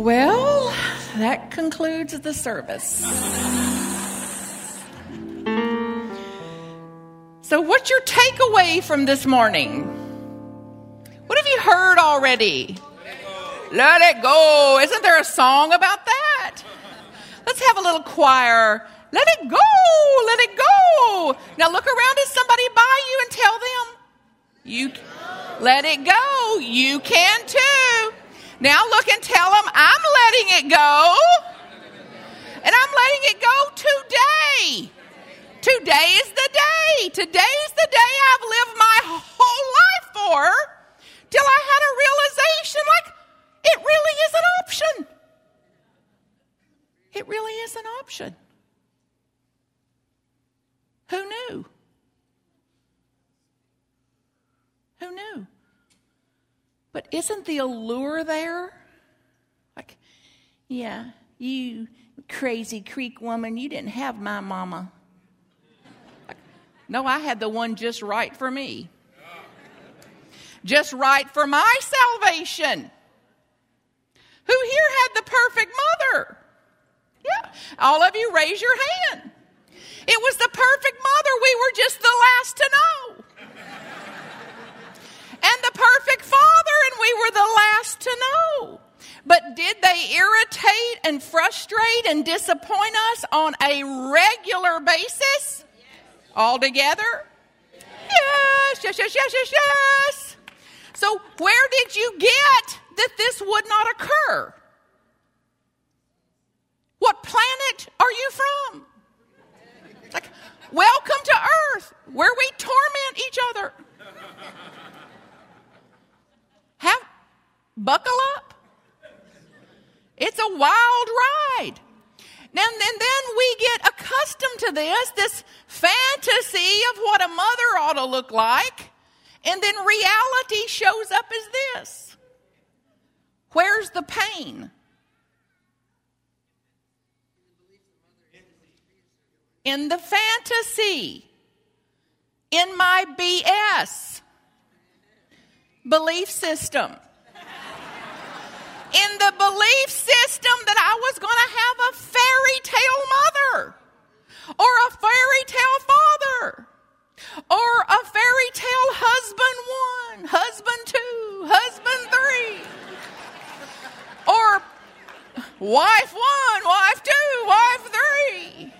Well, that concludes the service. So, what's your takeaway from this morning? What have you heard already? Let it go. Isn't there a song about that? Let's have a little choir. Let it go. Let it go. Now look around at somebody by you and tell them, you let it go. You can too. Now look and tell them, I'm letting it go. And I'm letting it go today. Today is the day. Today is the day I've lived my whole life for till I had a realization like it really is an option. It really is an option. Who knew? Who knew? But isn't the allure there? Like, yeah, you crazy Creek woman, you didn't have my mama. Like, no, I had the one just right for me. Just right for my salvation. Who here had the perfect mother? Yeah, all of you raise your hand. It was the perfect mother. We were just the last to know and the perfect we were the last to know. But did they irritate and frustrate and disappoint us on a regular basis? All together? Yes, yes, yes, yes, yes, yes. So, where did you get that this would not occur? What planet are you from? Like, welcome to Earth, where we torment each other. Buckle up. It's a wild ride. Now, and then we get accustomed to this, this fantasy of what a mother ought to look like, and then reality shows up as this. Where's the pain? In the fantasy, in my BS belief system. In the belief system that I was going to have a fairy tale mother, or a fairy tale father, or a fairy tale husband one, husband two, husband three, or wife one, wife two, wife three.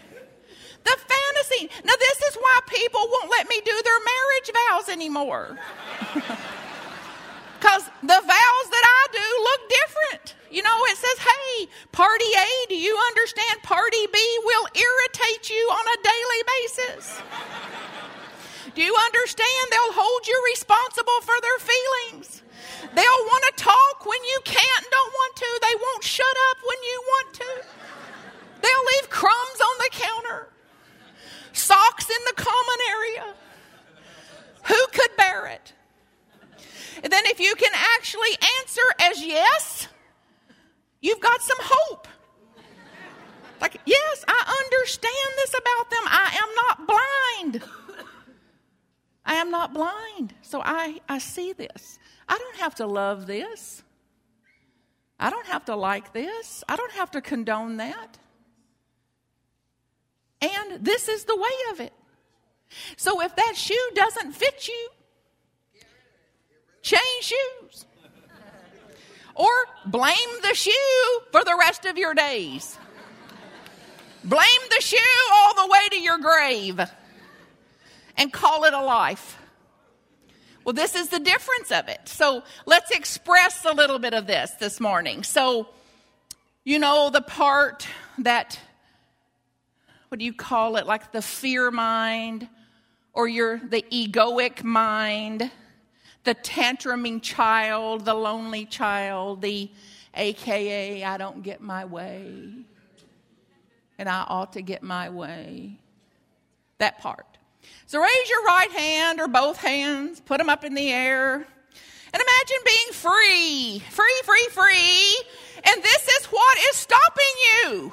The fantasy. Now, this is why people won't let me do their marriage vows anymore. Because the vows that I do look different. You know, it says, hey, party A, do you understand? Party B will irritate you on a daily basis. do you understand? They'll hold you responsible for their feelings. They'll want to talk when you can't and don't want to. They won't shut up when you want to. They'll leave crumbs on the counter, socks in the common area. Who could bear it? then if you can actually answer as yes, you've got some hope. Like, yes, I understand this about them. I am not blind. I am not blind. So I, I see this. I don't have to love this. I don't have to like this. I don't have to condone that. And this is the way of it. So if that shoe doesn't fit you, change shoes. Or blame the shoe for the rest of your days. Blame the shoe all the way to your grave and call it a life. Well, this is the difference of it. So let's express a little bit of this this morning. So, you know, the part that, what do you call it, like the fear mind or your, the egoic mind the tantruming child, the lonely child, the AKA, I don't get my way, and I ought to get my way. That part. So raise your right hand or both hands, put them up in the air, and imagine being free, free, free, free. And this is what is stopping you.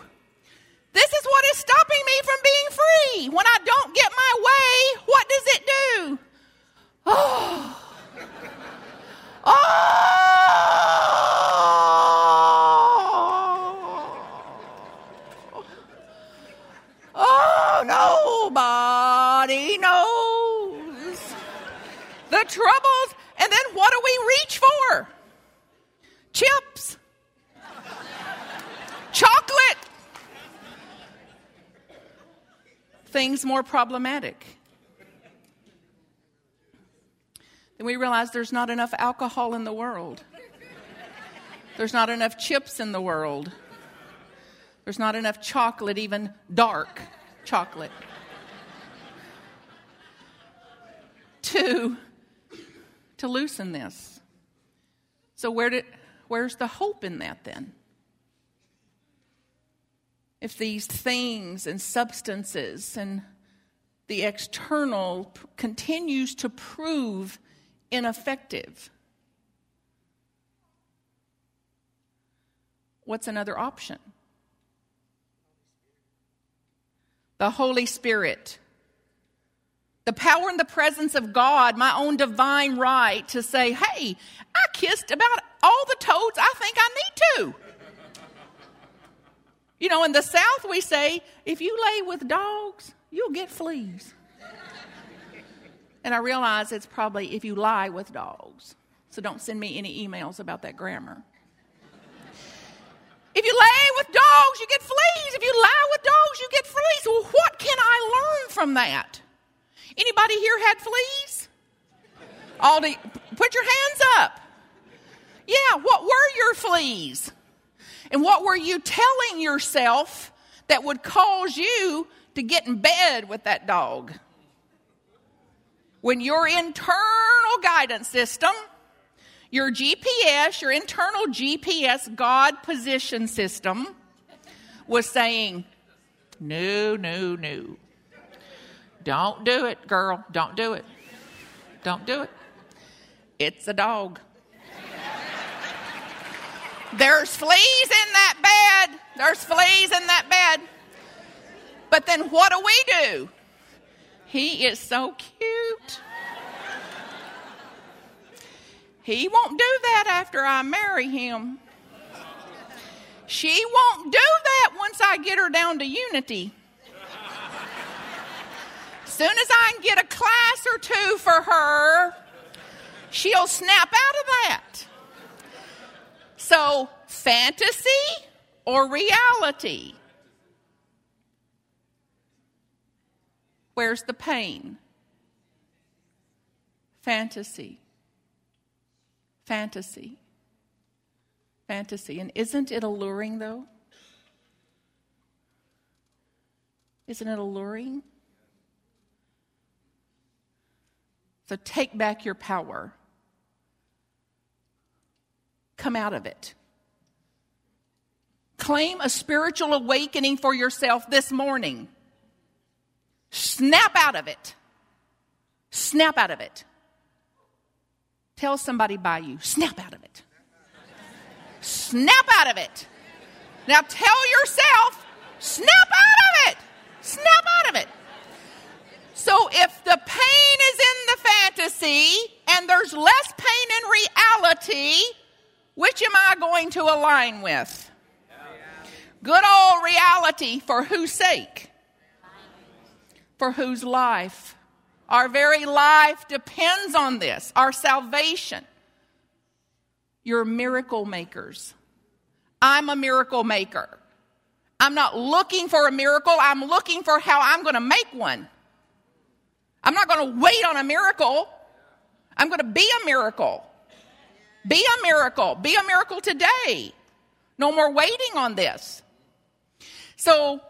This is what is stopping me from being free. When I don't get my way, what does it do? Oh, Oh! Troubles, and then what do we reach for? Chips, chocolate, things more problematic. Then we realize there's not enough alcohol in the world. There's not enough chips in the world. There's not enough chocolate, even dark chocolate. to, to loosen this. So where did, where's the hope in that then? If these things and substances and the external continues to prove ineffective, what's another option? The Holy Spirit. The power and the presence of God, my own divine right to say, hey, I kissed about all the toads I think I need to. You know, in the South, we say, if you lay with dogs, you'll get fleas. And I realize it's probably if you lie with dogs. So don't send me any emails about that grammar. If you lay with dogs, you get fleas. If you lie with dogs, you get fleas. Well, what can I learn from that? Anybody here had fleas? All the, put your hands up. Yeah, what were your fleas? And what were you telling yourself that would cause you to get in bed with that dog? When your internal guidance system your GPS, your internal GPS God position system, was saying, No, no, no. Don't do it, girl. Don't do it. Don't do it. It's a dog. There's fleas in that bed. There's fleas in that bed. But then what do we do? He is so cute. He won't do that after I marry him. She won't do that once I get her down to unity. As soon as I can get a class or two for her, she'll snap out of that. So, fantasy or reality? Where's the pain? Fantasy fantasy. Fantasy. And isn't it alluring, though? Isn't it alluring? So take back your power. Come out of it. Claim a spiritual awakening for yourself this morning. Snap out of it. Snap out of it. Tell somebody by you, snap out of it. Snap out of it. Now tell yourself, snap out of it. Snap out of it. So if the pain fantasy and there's less pain in reality, which am I going to align with? Good old reality for whose sake? For whose life? Our very life depends on this, our salvation. You're miracle makers. I'm a miracle maker. I'm not looking for a miracle, I'm looking for how I'm going to make one. I'm not going to wait on a miracle. I'm going to be a miracle. Be a miracle. Be a miracle today. No more waiting on this. So,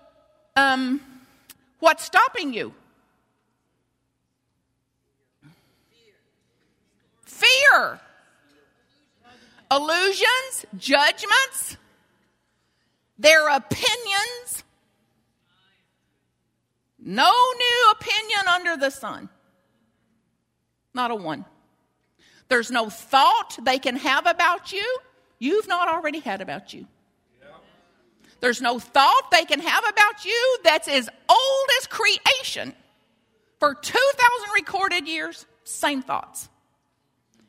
um, what's stopping you? Fear. Illusions, judgments, their opinions. No new opinion under the sun. Not a one. There's no thought they can have about you you've not already had about you. There's no thought they can have about you that's as old as creation. For 2,000 recorded years, same thoughts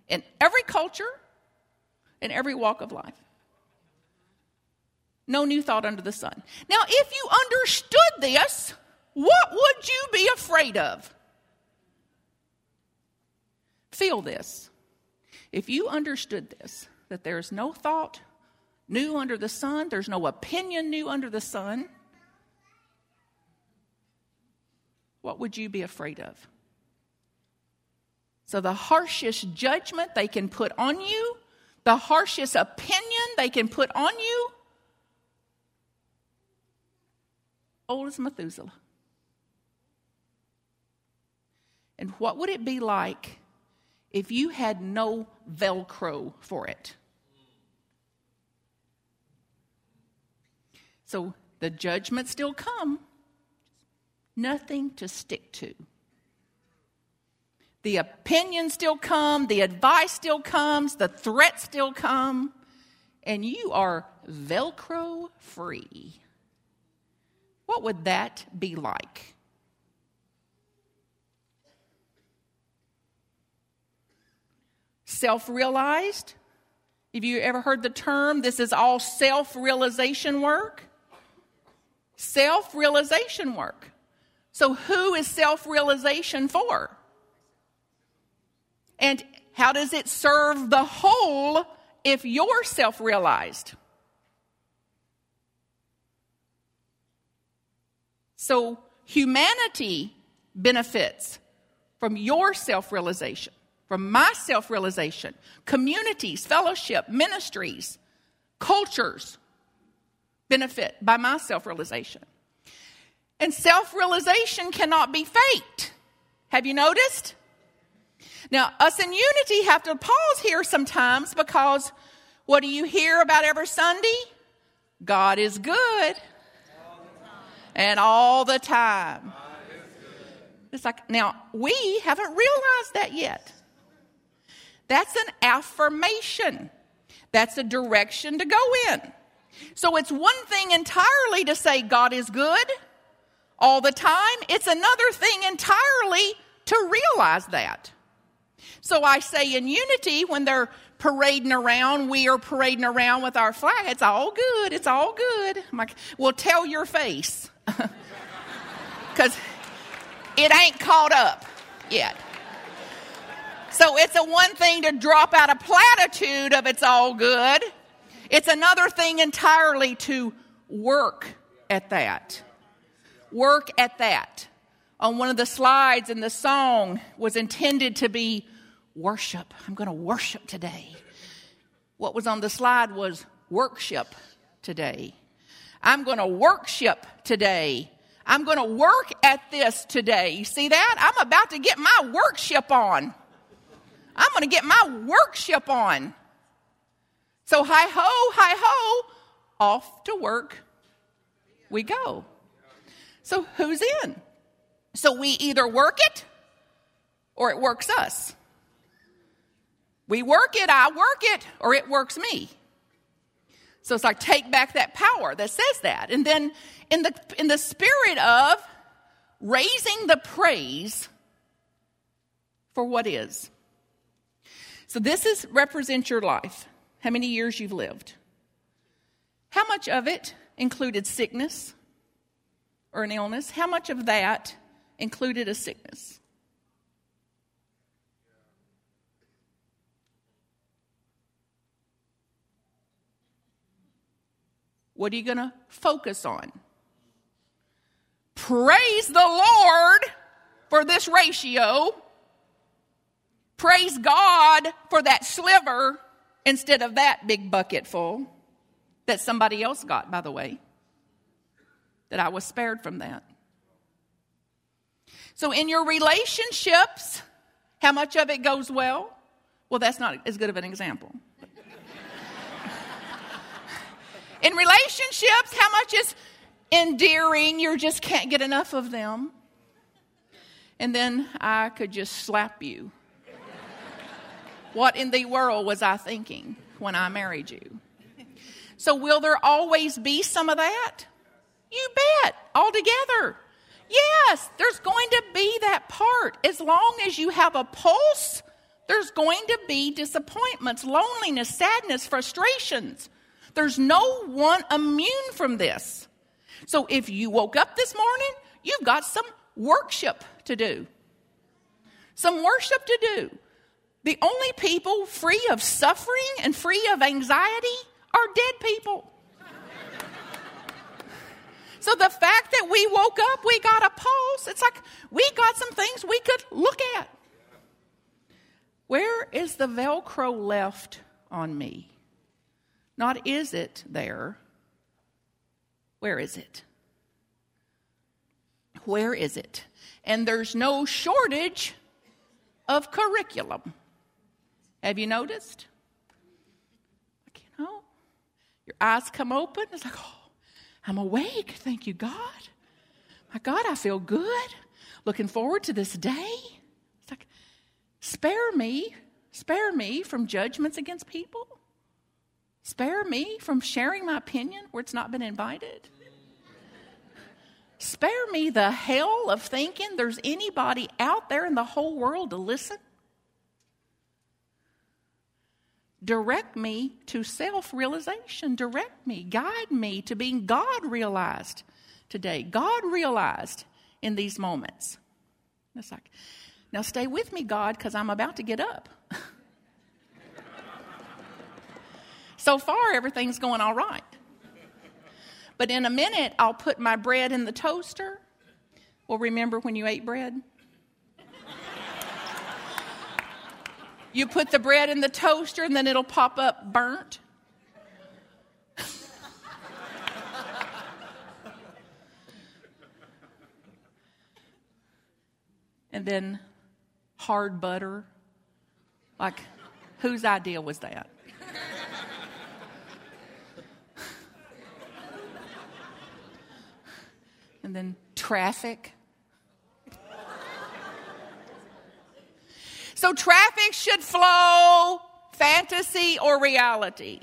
in every culture, in every walk of life. No new thought under the sun. Now, if you understood this, what would you be afraid of? feel this. If you understood this, that there's no thought new under the sun, there's no opinion new under the sun, what would you be afraid of? So, the harshest judgment they can put on you, the harshest opinion they can put on you, old as Methuselah. What would it be like if you had no Velcro for it? So the judgment still come, nothing to stick to. The opinion still come, the advice still comes, the threats still come, and you are Velcro free. What would that be like? Self realized? Have you ever heard the term, this is all self realization work? Self realization work. So, who is self realization for? And how does it serve the whole if you're self realized? So, humanity benefits from your self realization, from my self realization, communities, fellowship, ministries, cultures benefit by my self realization. And self realization cannot be faked. Have you noticed? Now, us in unity have to pause here sometimes because what do you hear about every Sunday? God is good. And all the time. It's like, now, we haven't realized that yet. That's an affirmation, that's a direction to go in. So it's one thing entirely to say God is good all the time, it's another thing entirely to realize that. So I say in unity, when they're parading around, we are parading around with our flag. It's all good. It's all good. I'm like, well, tell your face. Because it ain't caught up yet. So it's a one thing to drop out a platitude of it's all good. It's another thing entirely to work at that. Work at that. On one of the slides in the song was intended to be worship. I'm going to worship today. What was on the slide was worship today. I'm going to worship today. I'm going to work at this today. You see that? I'm about to get my worship on. I'm going to get my worship on. So, hi ho, hi ho, off to work we go. So, who's in? So, we either work it or it works us. We work it, I work it, or it works me. So it's like take back that power that says that. And then in the in the spirit of raising the praise for what is. So this is represents your life. How many years you've lived. How much of it included sickness or an illness? How much of that included a sickness? What are you going to focus on? Praise the Lord for this ratio. Praise God for that sliver instead of that big bucket full that somebody else got, by the way. That I was spared from that. So, in your relationships, how much of it goes well? Well, that's not as good of an example. In relationships, how much is endearing? You just can't get enough of them. And then I could just slap you. What in the world was I thinking when I married you? So, will there always be some of that? You bet, altogether. Yes, there's going to be that part. As long as you have a pulse, there's going to be disappointments, loneliness, sadness, frustrations. There's no one immune from this. So if you woke up this morning, you've got some worship to do. Some worship to do. The only people free of suffering and free of anxiety are dead people. So the fact that we woke up, we got a pulse, it's like we got some things we could look at. Where is the Velcro left on me? Not is it there. Where is it? Where is it? And there's no shortage of curriculum. Have you noticed? Like, you know, your eyes come open. It's like, oh, I'm awake. Thank you, God. My God, I feel good. Looking forward to this day. It's like, spare me, spare me from judgments against people. Spare me from sharing my opinion where it's not been invited. Spare me the hell of thinking there's anybody out there in the whole world to listen. Direct me to self realization. Direct me, guide me to being God realized today. God realized in these moments. It's like, now stay with me, God, because I'm about to get up. so far, everything's going all right. But in a minute, I'll put my bread in the toaster. Well, remember when you ate bread? You put the bread in the toaster and then it'll pop up burnt. and then hard butter. Like, whose idea was that? and then traffic. So traffic should flow fantasy or reality?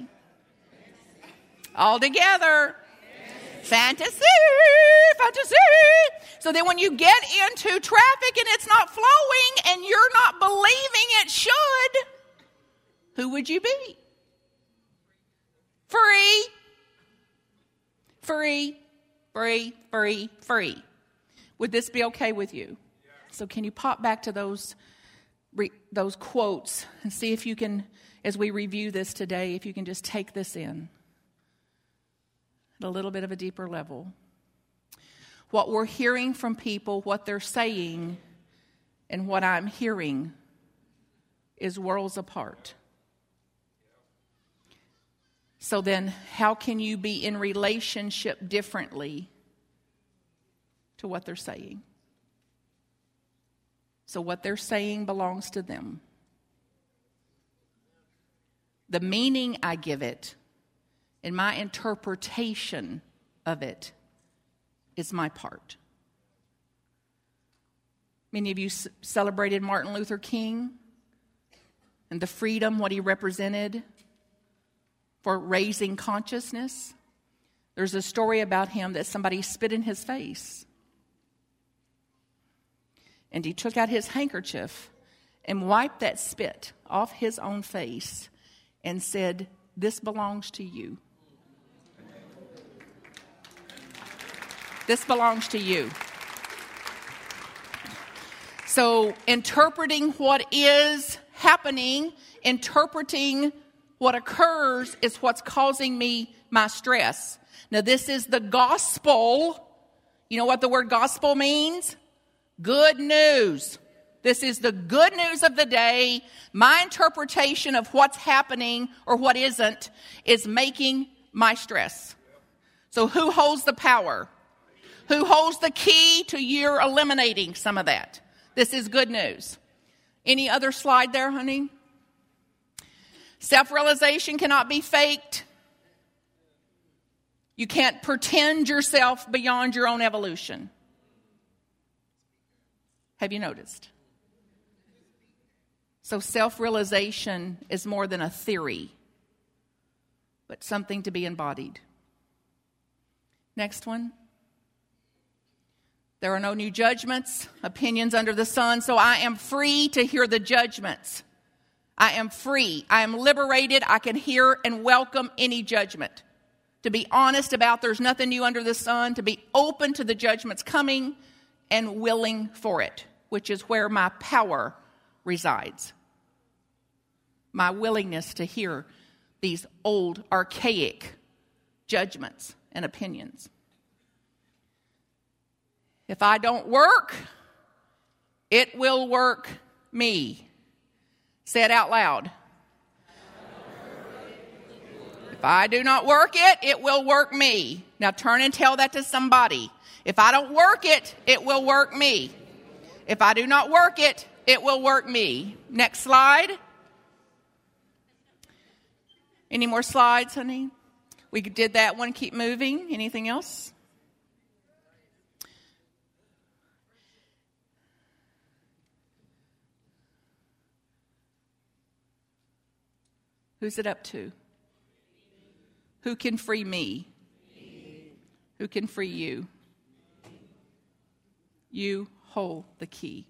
All together. Fantasy, fantasy. So then when you get into traffic and it's not flowing and you're not believing it should, who would you be? Free. Free, free, free, free. Would this be okay with you? So can you pop back to those re- those quotes and see if you can, as we review this today, if you can just take this in at a little bit of a deeper level. What we're hearing from people, what they're saying, and what I'm hearing is worlds apart. So then, how can you be in relationship differently to what they're saying? So what they're saying belongs to them. The meaning I give it and my interpretation of it is my part. Many of you c- celebrated Martin Luther King and the freedom, what he represented for raising consciousness. There's a story about him that somebody spit in his face. And he took out his handkerchief and wiped that spit off his own face and said, This belongs to you. This belongs to you. So, interpreting what is happening, interpreting what occurs is what's causing me my stress. Now, this is the gospel. You know what the word gospel means? Good news. This is the good news of the day. My interpretation of what's happening or what isn't is making my stress. So, who holds the power? Who holds the key to your eliminating some of that? This is good news. Any other slide there, honey? Self realization cannot be faked. You can't pretend yourself beyond your own evolution. Have you noticed? So, self realization is more than a theory, but something to be embodied. Next one. There are no new judgments, opinions under the sun, so I am free to hear the judgments. I am free. I am liberated. I can hear and welcome any judgment. To be honest about there's nothing new under the sun, to be open to the judgments coming, and willing for it, which is where my power resides. my willingness to hear these old, archaic judgments and opinions. If I don't work, it will work me. Say it out loud. If I do not work it, it will work me. Now turn and tell that to somebody. If I don't work it, it will work me. If I do not work it, it will work me. Next slide. Any more slides, honey? We did that one. Keep moving. Anything else? Who's it up to? Who can free me? Who can free you? You hold the key.